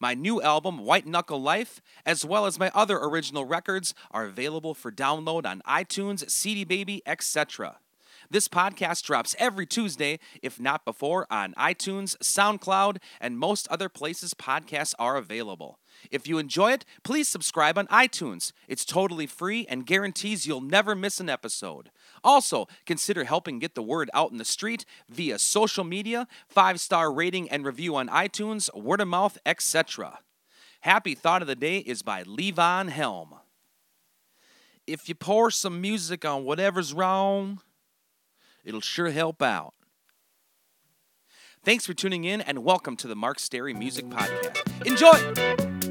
My new album, White Knuckle Life, as well as my other original records, are available for download on iTunes, CD Baby, etc. This podcast drops every Tuesday, if not before, on iTunes, SoundCloud, and most other places podcasts are available. If you enjoy it, please subscribe on iTunes. It's totally free and guarantees you'll never miss an episode. Also, consider helping get the word out in the street via social media, five star rating and review on iTunes, word of mouth, etc. Happy Thought of the Day is by Levon Helm. If you pour some music on whatever's wrong, it'll sure help out. Thanks for tuning in and welcome to the Mark Stary Music Podcast. Enjoy!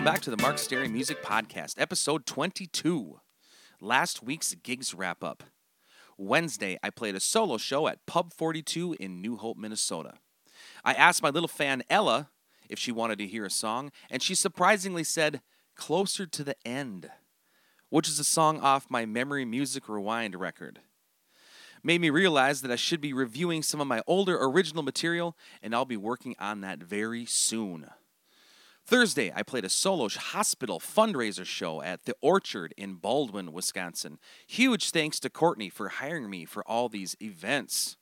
Welcome back to the Mark Stary Music Podcast, episode 22. Last week's gigs wrap up. Wednesday, I played a solo show at Pub 42 in New Hope, Minnesota. I asked my little fan Ella if she wanted to hear a song, and she surprisingly said, Closer to the End, which is a song off my Memory Music Rewind record. Made me realize that I should be reviewing some of my older original material, and I'll be working on that very soon. Thursday, I played a solo hospital fundraiser show at the Orchard in Baldwin, Wisconsin. Huge thanks to Courtney for hiring me for all these events.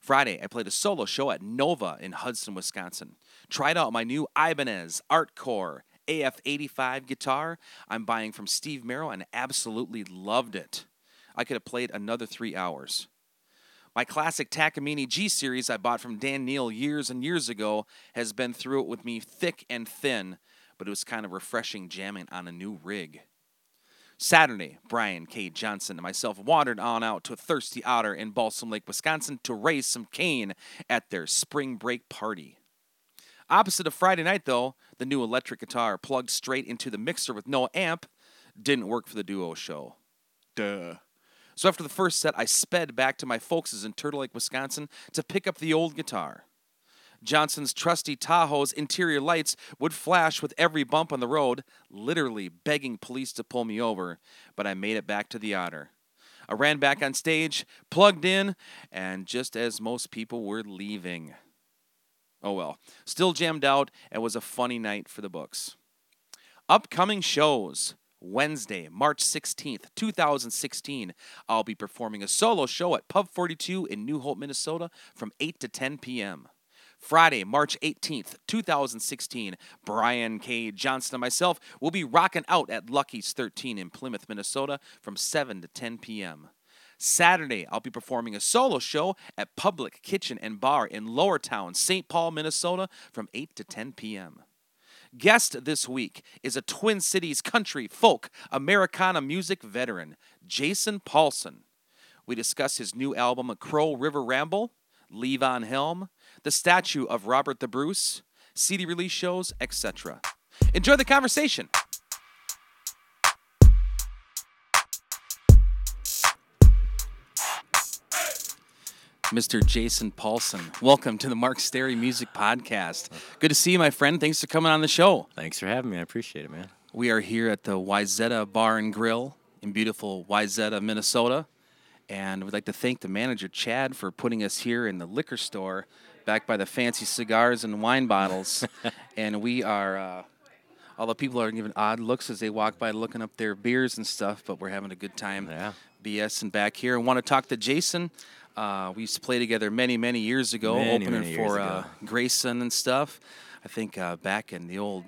Friday, I played a solo show at Nova in Hudson, Wisconsin. Tried out my new Ibanez Artcore AF85 guitar I'm buying from Steve Merrill and absolutely loved it. I could have played another three hours. My classic Takamine G series I bought from Dan Neal years and years ago has been through it with me thick and thin, but it was kind of refreshing jamming on a new rig. Saturday, Brian K. Johnson and myself wandered on out to a Thirsty Otter in Balsam Lake, Wisconsin to raise some cane at their spring break party. Opposite of Friday night, though, the new electric guitar plugged straight into the mixer with no amp didn't work for the duo show. Duh. So after the first set, I sped back to my folks' in Turtle Lake, Wisconsin to pick up the old guitar. Johnson's trusty Tahoe's interior lights would flash with every bump on the road, literally begging police to pull me over, but I made it back to the Otter. I ran back on stage, plugged in, and just as most people were leaving. Oh well, still jammed out, and was a funny night for the books. Upcoming shows. Wednesday, March 16th, 2016, I'll be performing a solo show at Pub 42 in New Hope, Minnesota from 8 to 10 p.m. Friday, March 18th, 2016, Brian K. Johnson and myself will be rocking out at Lucky's 13 in Plymouth, Minnesota from 7 to 10 p.m. Saturday, I'll be performing a solo show at Public Kitchen and Bar in Lowertown, St. Paul, Minnesota from 8 to 10 p.m. Guest this week is a Twin Cities country, folk, Americana music veteran, Jason Paulson. We discuss his new album, Crow River Ramble, Levon Helm, the statue of Robert the Bruce, CD release shows, etc. Enjoy the conversation. Mr. Jason Paulson. Welcome to the Mark Stary Music Podcast. Good to see you, my friend. Thanks for coming on the show. Thanks for having me. I appreciate it, man. We are here at the Wayzata Bar and Grill in beautiful Wayzata, Minnesota. And we'd like to thank the manager, Chad, for putting us here in the liquor store back by the fancy cigars and wine bottles. and we are, uh, all the people are giving odd looks as they walk by looking up their beers and stuff, but we're having a good time Yeah. BS and back here. I want to talk to Jason. Uh, we used to play together many, many years ago, Many, opening many for uh, Grayson and stuff. I think uh, back in the old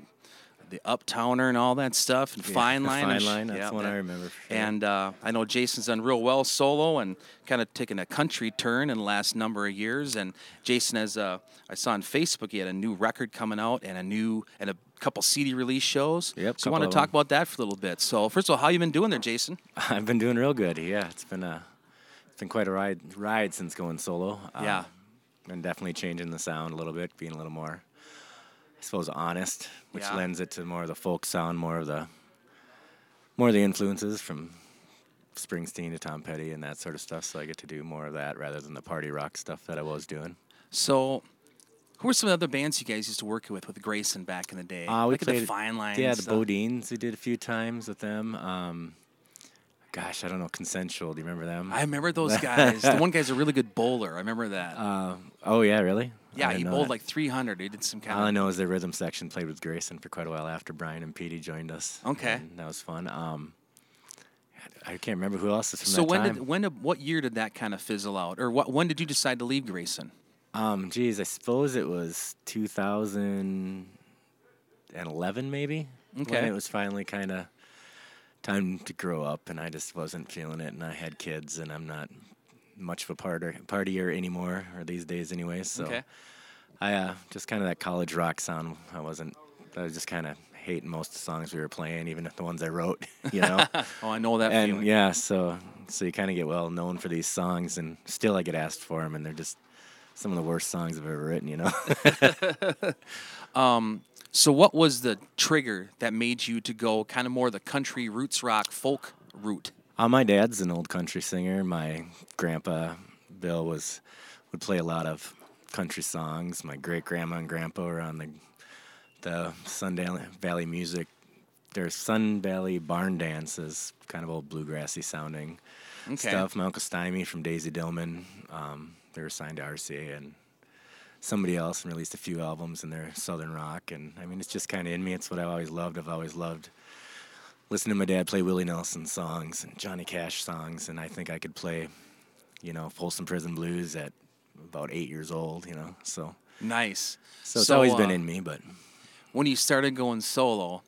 the Uptowner and all that stuff, and Yeah, Fine Line. Fine Line, that's yeah, one I remember sure. And uh, I know Jason's done real well solo and kind of taken a country turn in the last number of years. And Jason has, uh, I saw on Facebook, he had a new record coming out and a new and a couple CD release shows. Yep, So I want to talk them. about that for a little bit. So first of all, how you been doing there, Jason? I've been doing real good. Yeah, it's been a been quite a ride ride since going solo. Um, Yeah. and definitely changing the sound a little bit, being a little more, I suppose, honest, which Yeah. lends it to more of the folk sound, more of the more of the influences from Springsteen to Tom Petty and that sort of stuff. So I get to do more of that rather than the party rock stuff that I was doing. So. Who were some of the other bands you guys used to work with with Grayson back in the day? Uh, we like at the Fine Line. Yeah, the. BoDeans we did a few times with them. Um, gosh, I don't know, Consensual. Do you remember them? I remember those guys. the one guy's a really good bowler. I remember that. uh, oh yeah, really? Yeah, he bowled that. like 300. He did some kind All I know is their rhythm section played with Grayson for quite a while after Brian and Petey joined us. Okay. that was fun. Um, I can't remember who else is from So that when time. did when did, what year did that kind of fizzle out, or what when did you decide to leave Grayson? um, geez, I suppose it was 2011, maybe. Okay. When it was finally kind of time to grow up, and I just wasn't feeling it, and I had kids, and I'm not much of a parter, partier anymore, or these days, anyways. So Okay. I uh, just kind of that college rock sound. I wasn't. I was just kind of hating most of the songs we were playing, even if the ones I wrote. You know. Oh, I know that and feeling. yeah, so so you kind of get well known for these songs, and still I get asked for them, and they're just some of the worst songs I've ever written. You know. So what was the trigger that made you to go kind of more the country roots rock folk route? Uh, my dad's an old country singer. My grandpa Bill was would play a lot of country songs. My great grandma and grandpa were on the the Sun Valley, music. There's Sun Valley barn dances, kind of old bluegrassy sounding Okay. stuff. My uncle Stymie from Daisy Dillman. Um, they were signed to RCA and somebody else and released a few albums in their southern rock. And I mean, it's just kind of in me. It's what I've always loved. I've always loved listening to my dad play Willie Nelson songs and Johnny Cash songs. And I think I could play, you know, Folsom Prison Blues at about eight years old, you know. So, Nice. so it's always uh, been in me, but When you started going solo,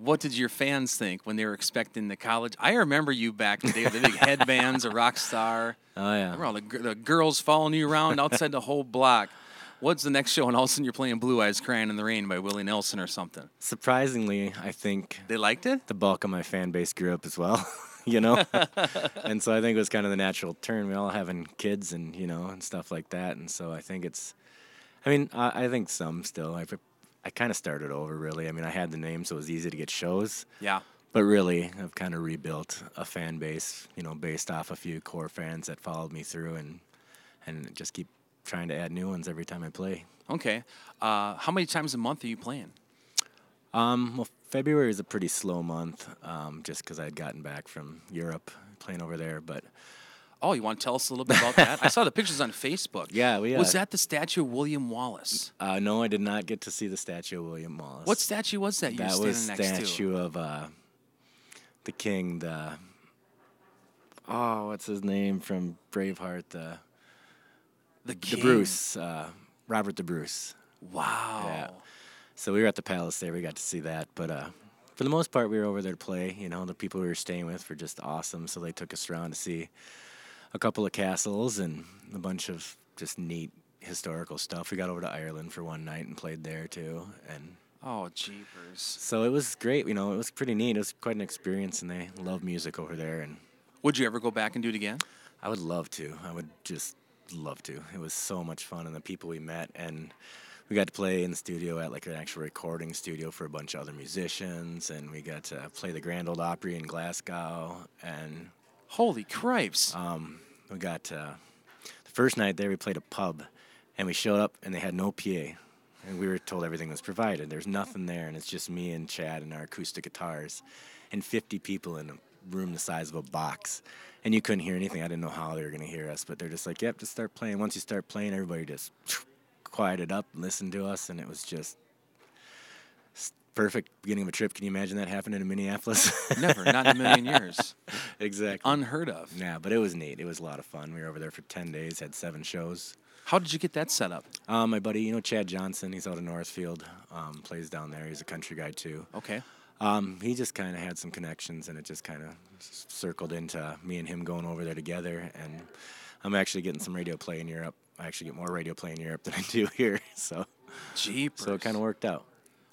what did your fans think when they were expecting the college? I remember you back in the day with the big headbands, a rock star. oh, yeah. Remember all the, the girls following you around outside the whole block. What's the next show? And all of a sudden you're playing Blue Eyes Crying in the Rain by Willie Nelson or something. Surprisingly, I think They liked it? the bulk of my fan base grew up as well, you know. and so I think it was kind of the natural turn. We all having kids and you know and stuff like that, and so I think it's. I mean, I, I think some still. I, I kind of started over really. I mean, I had the name, so it was easy to get shows. Yeah. But really, I've kind of rebuilt a fan base, you know, based off a few core fans that followed me through, and and just keep trying to add new ones every time I play. Okay. Uh, how many times a month are you playing? Um, well, February is a pretty slow month, um, just because I had gotten back from Europe playing over there. But Oh, you want to tell us a little bit about that? I saw the pictures on Facebook. Yeah, we, Was uh, that the statue of William Wallace? uh, no, I did not get to see the statue of William Wallace. What statue was that you were that was to? statue of uh, the king. The oh, what's his name from Braveheart? The The, the. Bruce, uh, Robert the Bruce. Wow. Yeah. So we were at the palace there. We got to see that, but uh, for the most part, we were over there to play. You know, the people we were staying with were just awesome. So they took us around to see a couple of castles and a bunch of just neat historical stuff. We got over to Ireland for one night and played there too, and Oh, jeepers. so it was great. You know, it was pretty neat. It was quite an experience, and they love music over there. And Would you ever go back and do it again? I would love to. I would just love to. It was so much fun, and the people we met, and we got to play in the studio at like an actual recording studio for a bunch of other musicians, and we got to play the Grand Ole Opry in Glasgow, and Holy cripes. um, we got uh, the first night there. We played a pub, and we showed up, and they had no PA, and we were told everything was provided. There's nothing there, and it's just me and Chad and our acoustic guitars, and 50 people in a room the size of a box, and you couldn't hear anything. I didn't know how they were gonna hear us, but they're just like, "Yep, just start playing." Once you start playing, everybody just quieted up listened to us, and it was just perfect beginning of a trip. Can you imagine that happening in Minneapolis? Never, not in a million years. exactly. Unheard of. yeah, but it was neat. It was a lot of fun. We were over there for ten days, had seven shows. How did you get that set up? Um, my buddy, you know Chad Johnson, he's out of Northfield, um, plays down there. He's a country guy too. Okay. Um, he just kind of had some connections, and it just kind of circled into me and him going over there together. And I'm actually getting some radio play in Europe. I actually get more radio play in Europe than I do here, so Jeepers. so it kind of worked out.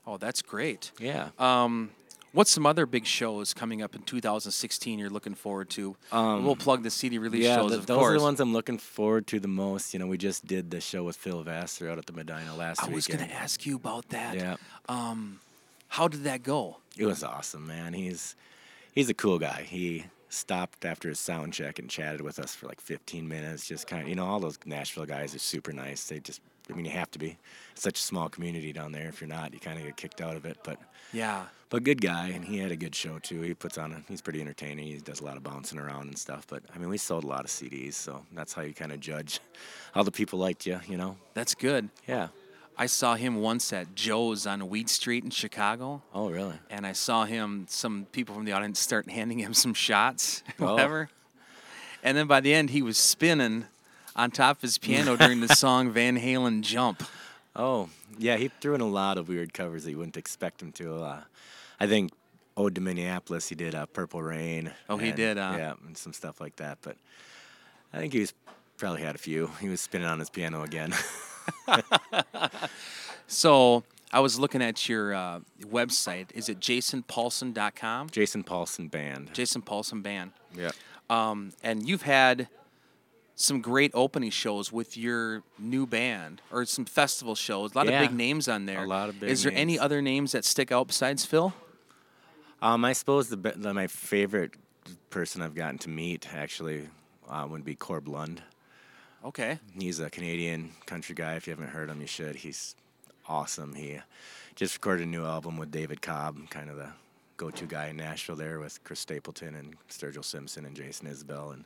Oh, that's great. Yeah. Um, what's some other big shows coming up in 2016 you're looking forward to? we'll plug the CD release Um, yeah, shows, of those course. are the ones I'm looking forward to the most. You know, we just did the show with Phil Vassar out at the Medina last week. I was going to ask you about that. Yeah, How did that go? it was awesome, man. He's he's a cool guy. He stopped after his sound check and chatted with us for like 15 minutes. Just kind of, you know, all those Nashville guys are super nice. They just, I mean, you have to be. It's such a small community down there. If you're not, you kind of get kicked out of it. But Yeah. but good guy, and he had a good show too. He puts on a, he's pretty entertaining. He does a lot of bouncing around and stuff. But I mean, we sold a lot of CDs, so that's how you kind of judge how the people liked you. You know? That's good. Yeah. I saw him once at Joe's on Weed Street in Chicago. Oh, really? and I saw him. Some people from the audience start handing him some shots, Oh. whatever. And then by the end, he was spinning on top of his piano during the song Van Halen "Jump." Oh, yeah, he threw in a lot of weird covers that you wouldn't expect him to. Uh, I think Ode to Minneapolis, he did uh, Purple Rain. Oh, he did, huh? Yeah, and some stuff like that. But I think he was probably had a few. He was spinning on his piano again. So I was looking at your uh, website. Is it jasonpaulson.com? Jason Paulson Band. Jason Paulson Band. yeah. Um, and you've had some great opening shows with your new band, or some festival shows. A lot Yeah, of big names on there. a lot of big Is there any other names that stick out besides Phil? Um, I suppose the, the my favorite person I've gotten to meet actually uh, would be Corb Lund. Okay. He's a Canadian country guy. If you haven't heard him, you should. He's awesome. He just recorded a new album with David Cobb, kind of the go-to guy in Nashville there with Chris Stapleton and Sturgill Simpson and Jason Isbell and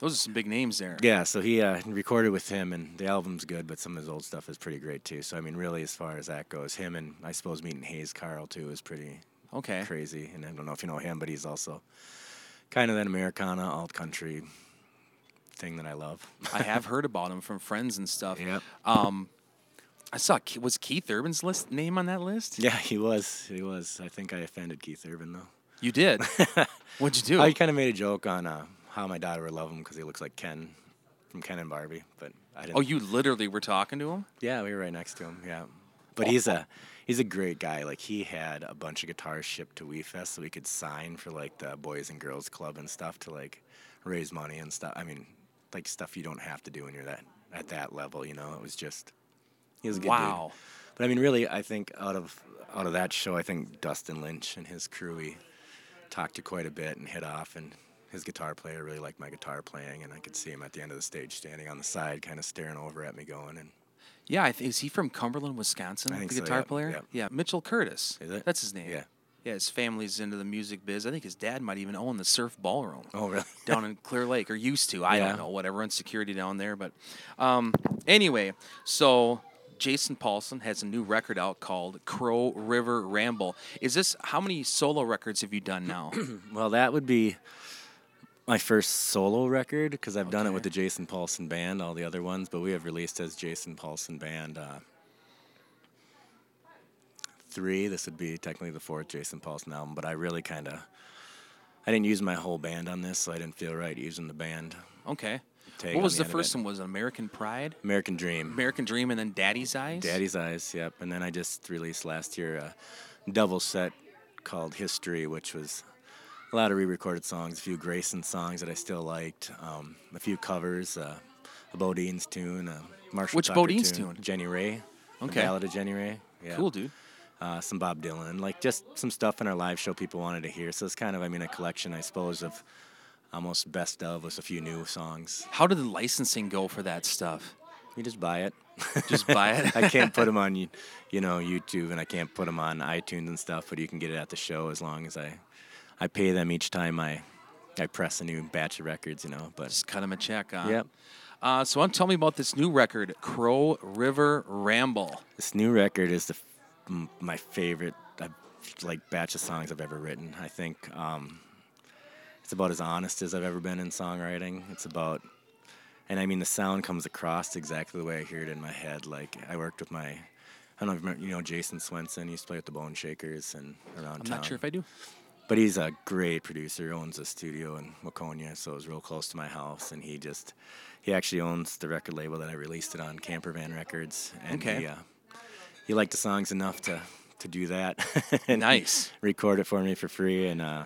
Those are some big names there. yeah. So he uh, recorded with him, and the album's good, but some of his old stuff is pretty great too. So I mean, really, as far as that goes, him and I suppose meeting Hayes Carll too is pretty Okay. crazy. And I don't know if you know him, but he's also kind of that Americana alt country thing that I love. I have heard about him from friends and stuff. Yeah. Um, I saw was Keith Urban's list name on that list. Yeah, he was. He was. I think I offended Keith Urban though. You did. What'd you do? I kind of made a joke on uh, how my daughter would love him because he looks like Ken from Ken and Barbie, but I didn't. oh, you literally were talking to him. Yeah, we were right next to him. Yeah, but he's a he's a great guy. Like he had a bunch of guitars shipped to WeFest so we could sign for like the Boys and Girls Club and stuff to like raise money and stuff. I mean, like stuff you don't have to do when you're that at that level. You know, it was just he was a good dude. Wow. But I mean, really, I think out of out of that show, I think Dustin Lynch and his crew he talked to quite a bit and hit off, and his guitar player really liked my guitar playing, and I could see him at the end of the stage standing on the side, kind of staring over at me, going, and Yeah, I think is he from Cumberland, Wisconsin? I think the so, guitar yep, player. yep. Yeah, Mitchell Curtis. Is it? That's his name. Yeah. Yeah, his family's into the music biz. I think his dad might even own the Surf Ballroom. oh really? down in Clear Lake, or used to. I Yeah. don't know, whatever, on security down there. But um, anyway, so Jason Paulson has a new record out called Crow River Ramble. Is this how many solo records have you done now? well, that would be my first solo record because I've done it with the Jason Paulson Band, all the other ones, but we have released as Jason Paulson Band. Uh, three. This would be technically the fourth Jason Paulson album, but I really kind of I didn't use my whole band on this, so I didn't feel right using the band. Okay. What was the the first one? Was it American Pride, American Dream, American Dream, and then Daddy's Eyes? Daddy's Eyes, yep. And then I just released last year a double set called History, which was a lot of re-recorded songs, a few Grayson songs that I still liked, um, a few covers, uh, a BoDeans' tune, a Marshall Which Tucker BoDeans' tune? Jenny Ray. The Okay. Ballad of Jenny Ray. Yeah. Cool, dude. uh, some Bob Dylan, like just some stuff in our live show people wanted to hear. So it's kind of, I mean, a collection, I suppose, of almost best of with a few new songs. How did the licensing go for that stuff? You just buy it. Just buy it. I can't put them on, you you know, YouTube, and I can't put them on iTunes and stuff. But you can get it at the show as long as I, I pay them each time I, I press a new batch of records. You know, but Just cut him a check. Huh? Yep. Uh, so, to tell me about this new record, Crow River Ramble. this new record is the f- my favorite uh, like batch of songs I've ever written. I think um, it's about as honest as I've ever been in songwriting. It's about, and I mean the sound comes across exactly the way I hear it in my head. Like I worked with my, I don't know if you remember, you know Jason Swenson. He used to play with the Bone Shakers and around I'm town. not sure if I do. But he's a great producer. Owns a studio in Waconia, so it was real close to my house. And he just, he actually owns the record label that I released it on, Camper Van Records. And Okay. he, uh, he liked the songs enough to to do that. and Nice. Record it for me for free and uh,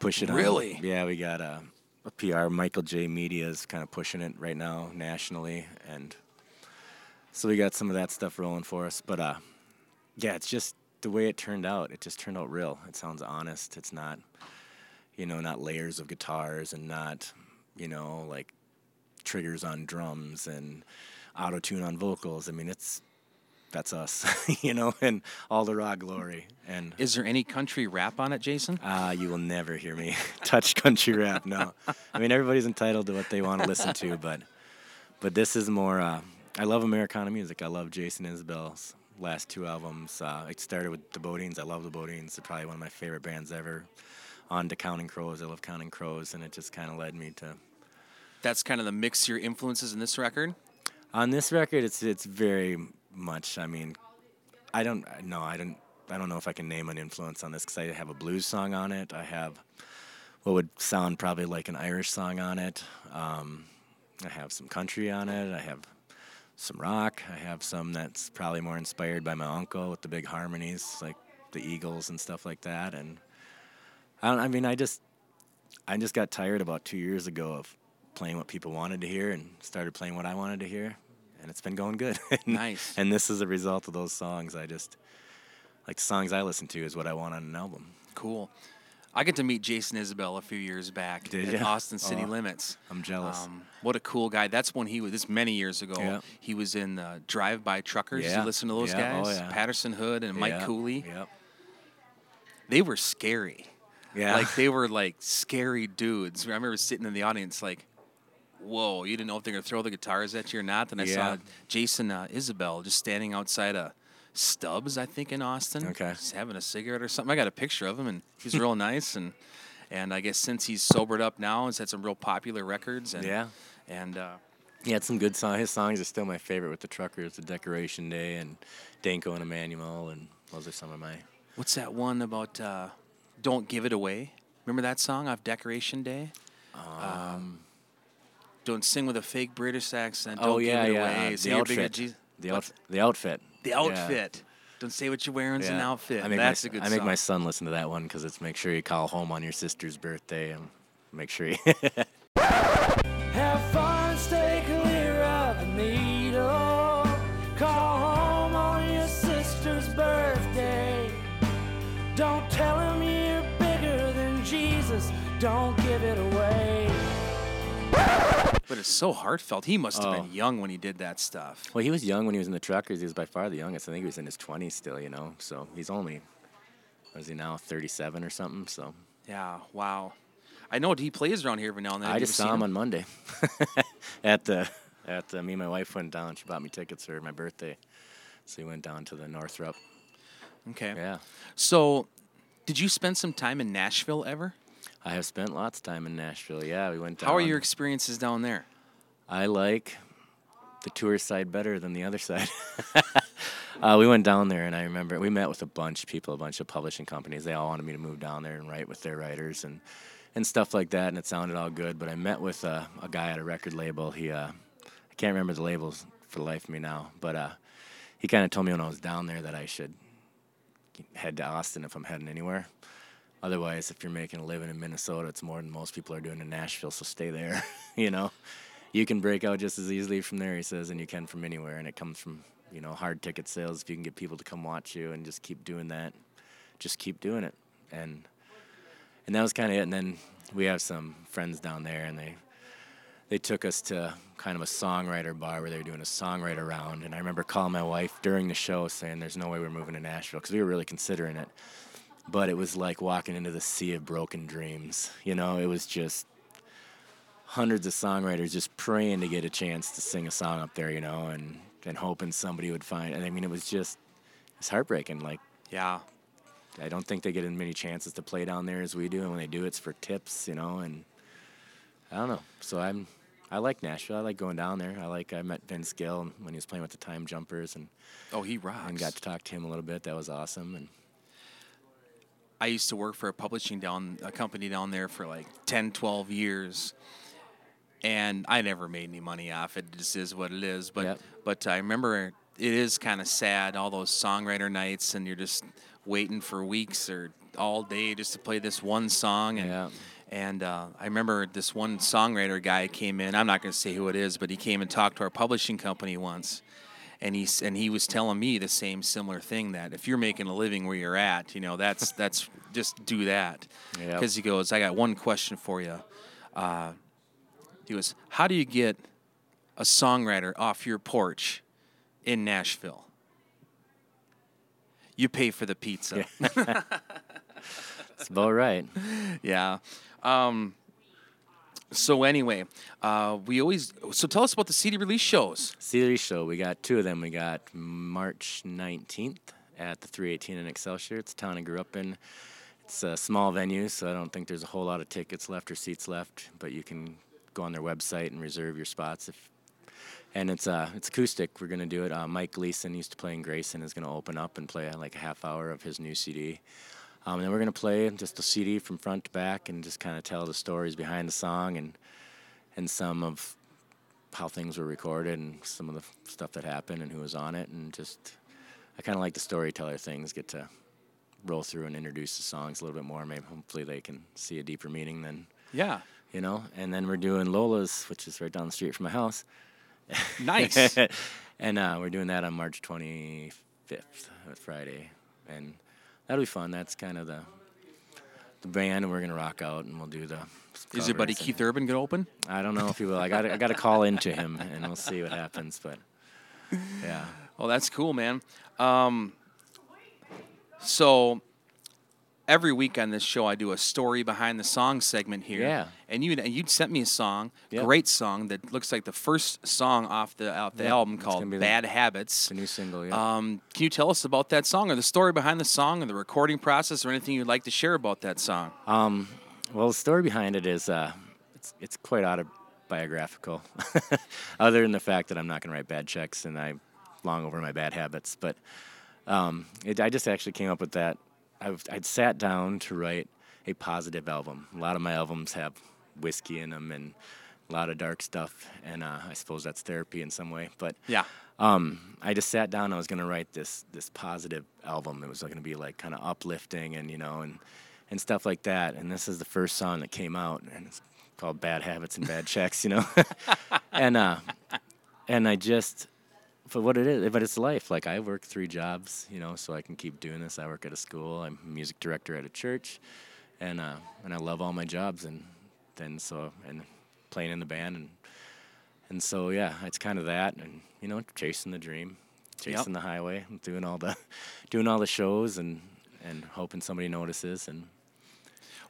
push it on. Really? Yeah, we got a, a PR. Michael J. Media is kind of pushing it right now nationally, and so we got some of that stuff rolling for us. But uh, yeah, it's just the way it turned out. It just turned out real. It sounds honest. It's not, you know, not layers of guitars and not, you know, like triggers on drums and auto tune on vocals. I mean, it's that's us, you know, and all the raw glory. And Is there any country rap on it, Jason? uh, you will never hear me touch country rap. No, I mean everybody's entitled to what they want to listen to, but but this is more. Uh, I love Americana music. I love Jason Isbell's last two albums. Uh, it started with the BoDeans. I love the BoDeans. They're probably one of my favorite bands ever. On to Counting Crows. I love Counting Crows, and it just kind of led me to. That's kind of the mix your influences in this record. On this record, it's it's very much. I mean, I don't no, I don't. I don't know if I can name an influence on this because I have a blues song on it. I have what would sound probably like an Irish song on it. Um, I have some country on it. I have some rock. I have some that's probably more inspired by my uncle with the big harmonies, like the Eagles and stuff like that. And I don't. I mean, I just I just got tired about two years ago of playing what people wanted to hear and started playing what I wanted to hear, and it's been going good. Nice. and this is a result of those songs. I just like the songs I listen to is what I want on an album. Cool. I get to meet Jason Isbell a few years back Did at ya? Austin City Oh. Limits. I'm jealous. Um, what a cool guy. That's when he was, this many years ago, Yeah. he was in uh, Drive By Truckers. Yeah. You listen to those Yeah. Oh, guys? yeah. Patterson Hood and Mike Yep, Cooley. Yep. They were scary. Yeah. Like they were like scary dudes. I remember sitting in the audience like, whoa, you didn't know if they're going to throw the guitars at you or not. Then I saw Jason uh, Isbell just standing outside a Stubbs, I think, in Austin. Okay. Just having a cigarette or something. I got a picture of him and he's real nice. And and I guess since he's sobered up now, he's had some real popular records. And, Yeah. And uh, He had some good songs. His songs are still my favorite with the Truckers, the Decoration Day, and Danko and Manuel, and those are some of my. what's that one about uh, Don't Give It Away? Remember that song off Decoration Day? Um, don't sing with a fake British accent. Don't oh yeah, give it yeah. away. uh, the you're big at outfit. The outfit. The outfit. Yeah. Don't say what you're wearing's an Yeah. outfit. I make That's my, a good I make song. my son listen to that one because it's make sure you call home on your sister's birthday and make sure you. but it's so heartfelt. He must have Oh. been young when he did that stuff. well, he was young when he was in the Truckers. He was by far the youngest. I think he was in his 20s still, you know. So he's only, what is he now, 37 or something? So Yeah. Wow. I know he plays around here every now and then. I Have just saw seen him on Monday at the at the, me and my wife went down. She bought me tickets for my birthday, so we went down to the Northrop. Okay. Yeah, So, did you spend some time in Nashville ever? I have spent lots of time in Nashville. Yeah, we went down. How are your experiences down there? I like the tourist side better than the other side. uh, we went down there, and I remember we met with a bunch of people, a bunch of publishing companies. They all wanted me to move down there and write with their writers and and stuff like that, and it sounded all good. But I met with uh, a guy at a record label. He, uh, I can't remember the labels for the life of me now, but uh, he kind of told me when I was down there that I should head to Austin if I'm heading anywhere. Otherwise, if you're making a living in Minnesota, it's more than most people are doing in Nashville, so stay there. you know, you can break out just as easily from there, he says, and you can from anywhere. And it comes from, you know, hard ticket sales. If you can get people to come watch you and just keep doing that, just keep doing it. And and that was kind of it. And then we have some friends down there, and they they took us to kind of a songwriter bar where they were doing a songwriter round. And I remember calling my wife during the show saying, "There's no way we're moving to Nashville," because we were really considering it. But it was like walking into the sea of broken dreams. You know, it was just hundreds of songwriters just praying to get a chance to sing a song up there, you know, and and hoping somebody would find. And I mean, it was just it's heartbreaking. Like Yeah. I don't think they get as many chances to play down there as we do, and when they do, it's for tips, you know. And I don't know. So I'm I like Nashville. I like going down there. I like I met Vince Gill when he was playing with the Time Jumpers, and Oh, he rocks. and got to talk to him a little bit. That was awesome. And I used to work for a publishing down a company down there for like 10, 12 years. And I never made any money off it. It just is what it is. But Yep. but I remember it is kind of sad all those songwriter nights and you're just waiting for weeks or all day just to play this one song and Yeah. and uh, I remember this one songwriter guy came in. I'm not going to say who it is, but he came and talked to our publishing company once, and he and he was telling me the same similar thing that if you're making a living where you're at, you know, that's that's just do that. Yep. Because he goes, I got one question for you. Uh, he goes, how do you get a songwriter off your porch in Nashville? You pay for the pizza. it's about right. yeah. Um, so anyway, uh, we always so tell us about the CD release shows. Series show. We got two of them. We got March 19th at the 318 in Excelsior. It's a town I grew up in. It's a small venue, so I don't think there's a whole lot of tickets left or seats left. But you can go on their website and reserve your spots. If and it's uh it's acoustic. We're gonna do it. Uh, Mike Gleason used to play in Grayson is gonna open up and play like a half hour of his new CD. Um, and then we're gonna play just a CD from front to back and just kind of tell the stories behind the song and and some of how things were recorded and some of the f- stuff that happened and who was on it. And just I kind of like the storyteller things get to roll through and introduce the songs a little bit more. Maybe hopefully they can see a deeper meaning than Yeah. you know? And then we're doing Lola's which is right down the street from my house. Nice. and uh, we're doing that on March 25th uh, Friday. And that'll be fun that's kind of the the band and we're gonna rock out and we'll do the Is your buddy Keith Urban to open? I don't know if he will. I got I got to call into him and we'll see what happens. But yeah, Well, that's cool, man. Um, so every week on this show, I do a story behind the song segment here. Yeah. And you you'd sent me a song, Yep. great song that looks like the first song off the off the Yep, album called gonna the- Bad Habits. the new single. Yeah. Um, can you tell us about that song, or the story behind the song, or the recording process, or anything you'd like to share about that song? Um, well, the story behind it is uh, it's it's quite autobiographical, other than the fact that I'm not going to write bad checks and I long over my bad habits. But um, it, I just actually came up with that. I've, I'd sat down to write a positive album. A lot of my albums have whiskey in them and a lot of dark stuff, and uh, I suppose that's therapy in some way. But Yeah. um, I just sat down. I was gonna write this this positive album. It was gonna be like kind of uplifting and you know and and stuff like that. And this is the first song that came out, and it's called "Bad Habits and Bad Checks," you know. and uh, and I just for what it is, but it's life. Like I work three jobs, you know, so I can keep doing this. I work at a school. I'm a music director at a church, and uh, and I love all my jobs. And then so and playing in the band and and so yeah, it's kind of that, and you know, chasing the dream, chasing the highway, doing all the doing all the shows and and hoping somebody notices. And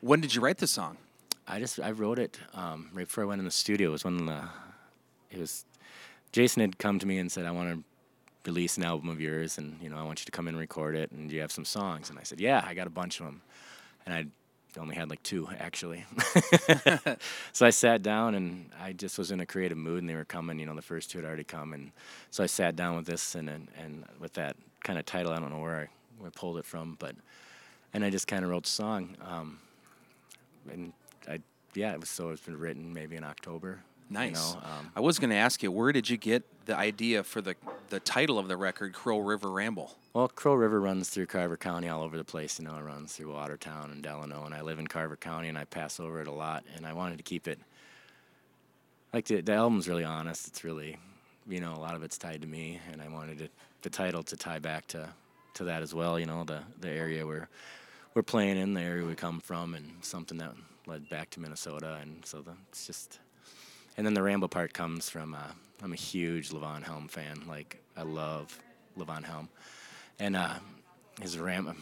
When did you write the song? I just I wrote it um, right before I went in the studio. It was when the it was Jason had come to me and said, I want to release an album of yours, and you know, I want you to come in and record it, and do you have some songs? And I said, Yeah, I got a bunch of them, and I only had like two actually. so I sat down and I just was in a creative mood, and they were coming. You know, the first two had already come, and so I sat down with this and and, and with that kind of title. I don't know where I, where I pulled it from, but and I just kind of wrote the song. Um, and I yeah, it was so it's been written maybe in October. You Nice. know, um, I was going to ask you, where did you get the idea for the the title of the record, Crow River Ramble? well, Crow River runs through Carver County all over the place. You know, it runs through Watertown and Delano, and I live in Carver County, and I pass over it a lot. And I wanted to keep it like the the album's really honest. It's really, you know, a lot of it's tied to me, and I wanted it, the title to tie back to to that as well. You know, the the area where we're playing in, the area we come from, and something that led back to Minnesota. And so the, it's just, and then the ramble part comes from. Uh, I'm a huge Levon Helm fan. Like I love Levon Helm, and uh, his ram,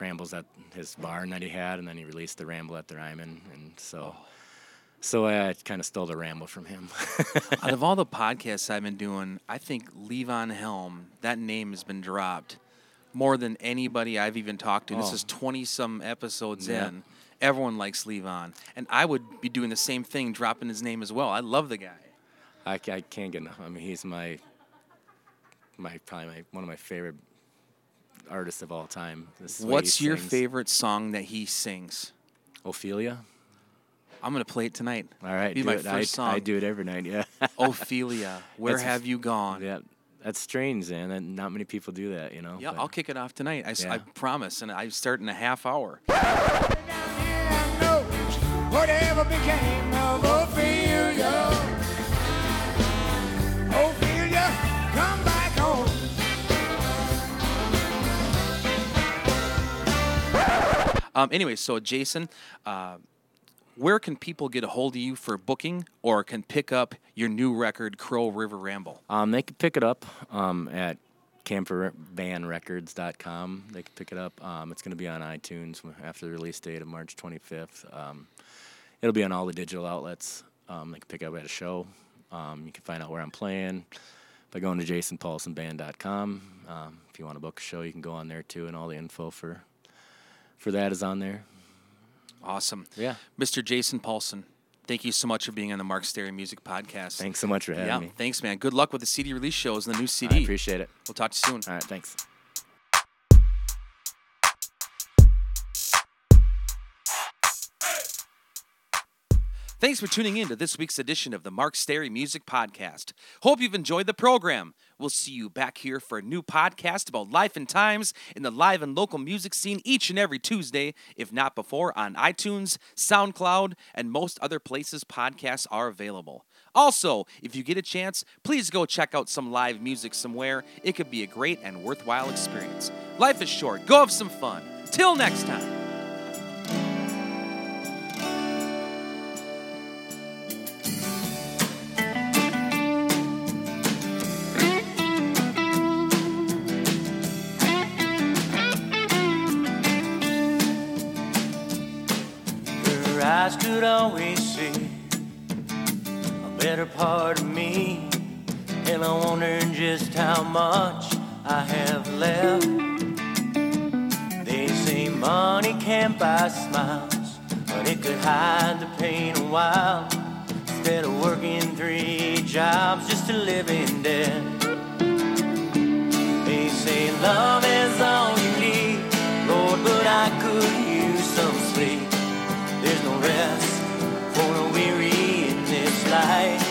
rambles at his barn that he had, and then he released the ramble at the Ryman, and so. So I kind of stole the ramble from him. Out of all the podcasts I've been doing, I think Levon Helm, that name has been dropped more than anybody I've even talked to. This Oh. is 20 some episodes Yeah. in. Everyone likes Levon. And I would be doing the same thing, dropping his name as well. I love the guy. I, I can't get enough. I mean, he's my my probably my, one of my favorite artists of all time. This way he What's your sings. favorite song that he sings? Ophelia. I'm going to play it tonight. All right, Be my it. first I, song. I do it every night. Yeah. Ophelia, where That's- have you gone? yeah. That's strange, man. That not many people do that, you know. Yeah, but- I'll kick it off tonight. I, s- I Yeah. promise. And I start in a half hour. Whatever became of Ophelia? Ophelia, come back home. Um, anyway, so Jason, uh, where can people get a hold of you for booking or can pick up your new record, Crow River Ramble? Um, they can pick it up um, at campervanrecords.com. They can pick it up. Um, it's going to be on iTunes after the release date of March 25th. Um, it'll be on all the digital outlets. Um, they can pick up at a show. Um, you can find out where I'm playing by going to jasonpaulsonband.com. Um, if you want to book a show, you can go on there too, and all the info for for that is on there. Awesome. Yeah. Mr. Jason Paulson, thank you so much for being on the Mark Stary Music Podcast. Thanks so much for having Yeah, me. thanks, man. Good luck with the CD release shows and the new I CD. appreciate it. we'll talk to you soon. All right, thanks. Thanks for tuning in to this week's edition of the Mark Stary Music Podcast. Hope you've enjoyed the program. We'll see you back here for a new podcast about life and times in the live and local music scene each and every Tuesday, if not before, on iTunes, SoundCloud, and most other places podcasts are available. Also, if you get a chance, please go check out some live music somewhere. It could be a great and worthwhile experience. Life is short. Go have some fun. Till next time. Eyes could always see a better part of me. And I wonder just how much I have left. They say money can't buy smiles, but it could hide the pain a while. Instead of working three jobs just to live in debt. They say love is all life.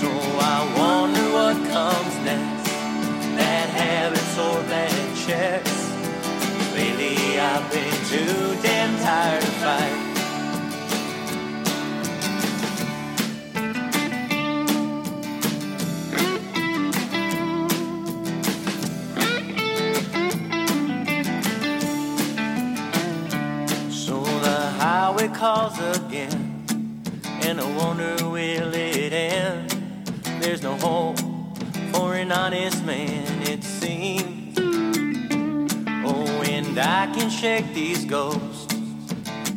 So I wonder what comes next. Bad habits or bad checks. Lately I've been too damn tired to fight. So the highway calls again, and I wonder will it end? There's no hope for an honest man, it seems. Oh, and I can shake these ghosts,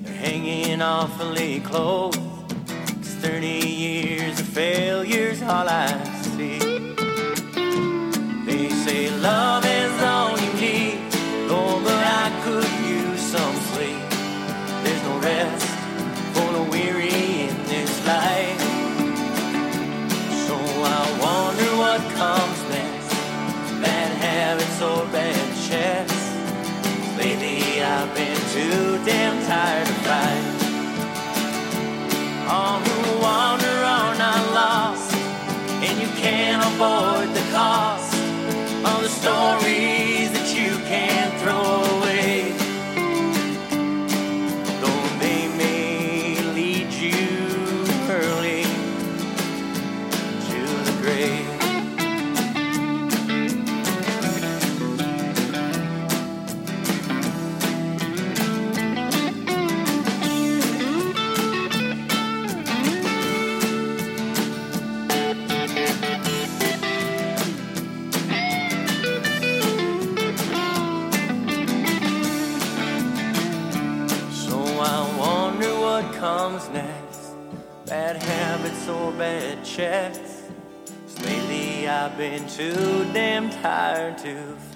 they're hanging awfully close. 'Cause 30 years of failure's all I see. They say love in life. So I wonder what comes next. Bad habits or bad checks. Lately I've been too damn tired to fight. All who wander are not lost, and you can't avoid the cost of the stories too damn tired to.